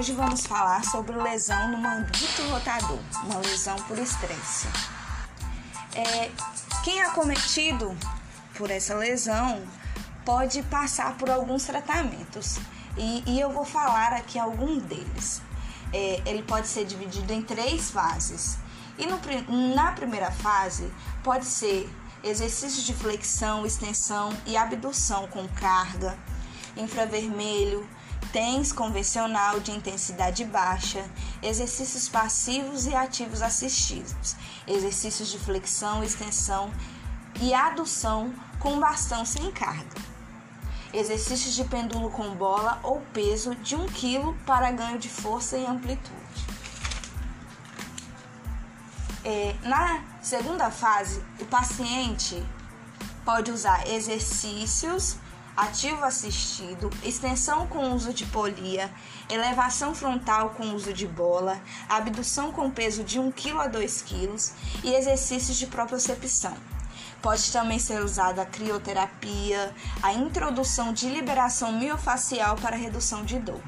Hoje vamos falar sobre lesão no manguito rotador, uma lesão por estresse. É, quem é acometido por essa lesão pode passar por alguns tratamentos e, e eu vou falar aqui algum deles. É, ele pode ser dividido em três fases e no, na primeira fase pode ser exercícios de flexão, extensão e abdução com carga, infravermelho, TENS convencional de intensidade baixa, exercícios passivos e ativos assistidos, exercícios de flexão, extensão e adução com bastão sem carga, exercícios de pêndulo com bola ou peso de 1 kg para ganho de força e amplitude. É, na segunda fase, o paciente pode usar exercícios ativo assistido, extensão com uso de polia, elevação frontal com uso de bola, abdução com peso de 1 kg a 2 kg e exercícios de propriocepção. Pode também ser usada a crioterapia, a introdução de liberação miofacial para redução de dor.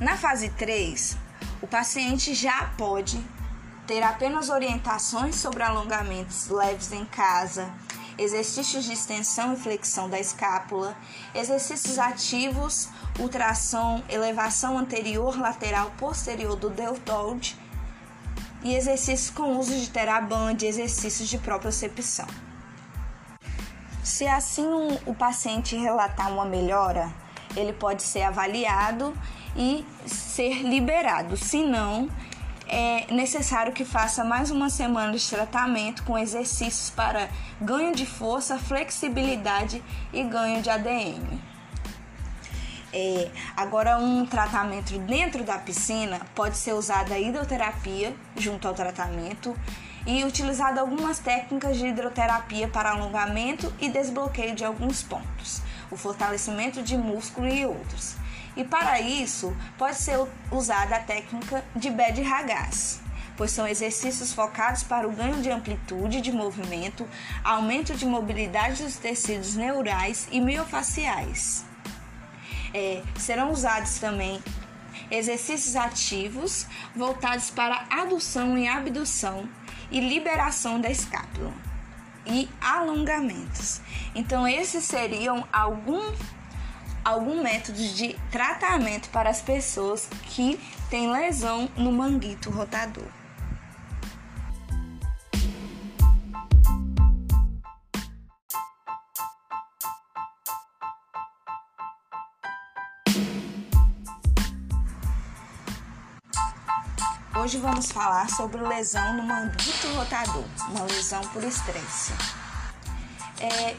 Na fase 3, o paciente já pode ter apenas orientações sobre alongamentos leves em casa, exercícios de extensão e flexão da escápula, exercícios ativos, ultrassom, elevação anterior, lateral, posterior do deltoide e exercícios com uso de teraband e exercícios de propriocepção. Se assim o paciente relatar uma melhora, ele pode ser avaliado e ser liberado. Se não, é necessário que faça mais uma semana de tratamento com exercícios para ganho de força, flexibilidade e ganho de ADM. É, agora, um tratamento dentro da piscina pode ser usada a hidroterapia junto ao tratamento e utilizado algumas técnicas de hidroterapia para alongamento e desbloqueio de alguns pontos, o fortalecimento de músculo e outros. E para isso, pode ser usada a técnica de bed ragaz, pois são exercícios focados para o ganho de amplitude de movimento, aumento de mobilidade dos tecidos neurais e miofaciais. É, serão usados também exercícios ativos voltados para adução e abdução e liberação da escápula e alongamentos. Então, esses seriam alguns algum método de tratamento para as pessoas que têm lesão no manguito rotador. Hoje vamos falar sobre lesão no manguito rotador, uma lesão por estresse. É,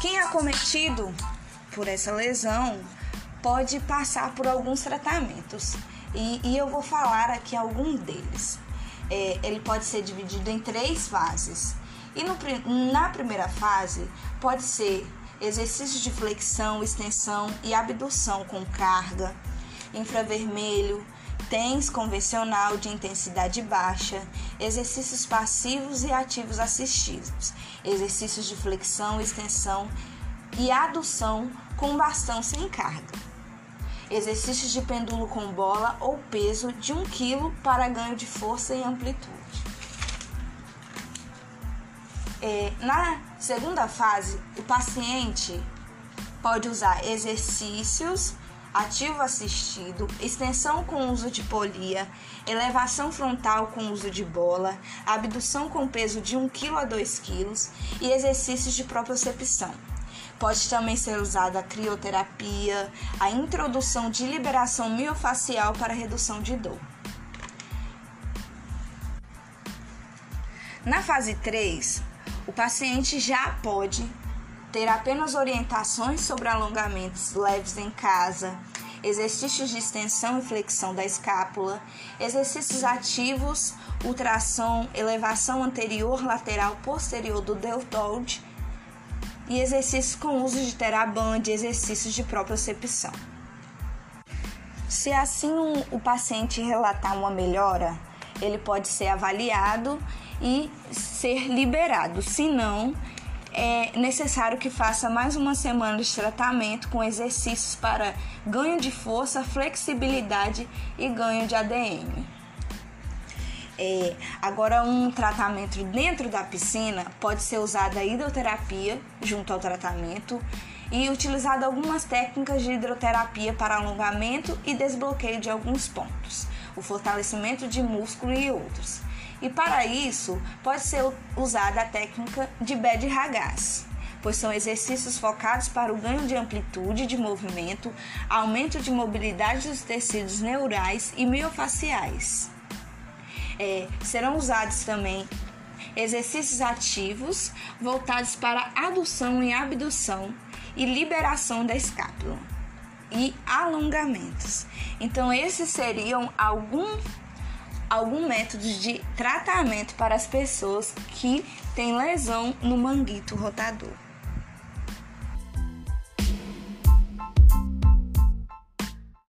quem é acometido por essa lesão pode passar por alguns tratamentos e, e eu vou falar aqui algum deles. É, ele pode ser dividido em três fases e no, na primeira fase pode ser exercícios de flexão, extensão e abdução com carga, infravermelho, TENS convencional de intensidade baixa, exercícios passivos e ativos assistidos, exercícios de flexão, extensão e adução com bastão sem carga. Exercícios de pêndulo com bola ou peso de 1 kg para ganho de força e amplitude. É, na segunda fase, o paciente pode usar exercícios ativo assistido, extensão com uso de polia, elevação frontal com uso de bola, abdução com peso de 1 kg a 2 kg e exercícios de propriocepção. Pode também ser usada a crioterapia, a introdução de liberação miofacial para redução de dor. Na fase 3, o paciente já pode ter apenas orientações sobre alongamentos leves em casa, exercícios de extensão e flexão da escápula, exercícios ativos, ultrassom, elevação anterior, lateral, posterior do deltoide e exercícios com uso de teraband, exercícios de propriocepção. Se assim o paciente relatar uma melhora, ele pode ser avaliado e ser liberado. Se não, é necessário que faça mais uma semana de tratamento com exercícios para ganho de força, flexibilidade e ganho de ADM. É, agora, um tratamento dentro da piscina pode ser usada a hidroterapia junto ao tratamento e utilizado algumas técnicas de hidroterapia para alongamento e desbloqueio de alguns pontos, o fortalecimento de músculo e outros. E para isso, pode ser usada a técnica de bed ragaz, pois são exercícios focados para o ganho de amplitude de movimento, aumento de mobilidade dos tecidos neurais e miofaciais. É, serão usados também exercícios ativos voltados para adução e abdução e liberação da escápula e alongamentos. Então, esses seriam algum, algum método de tratamento para as pessoas que têm lesão no manguito rotador.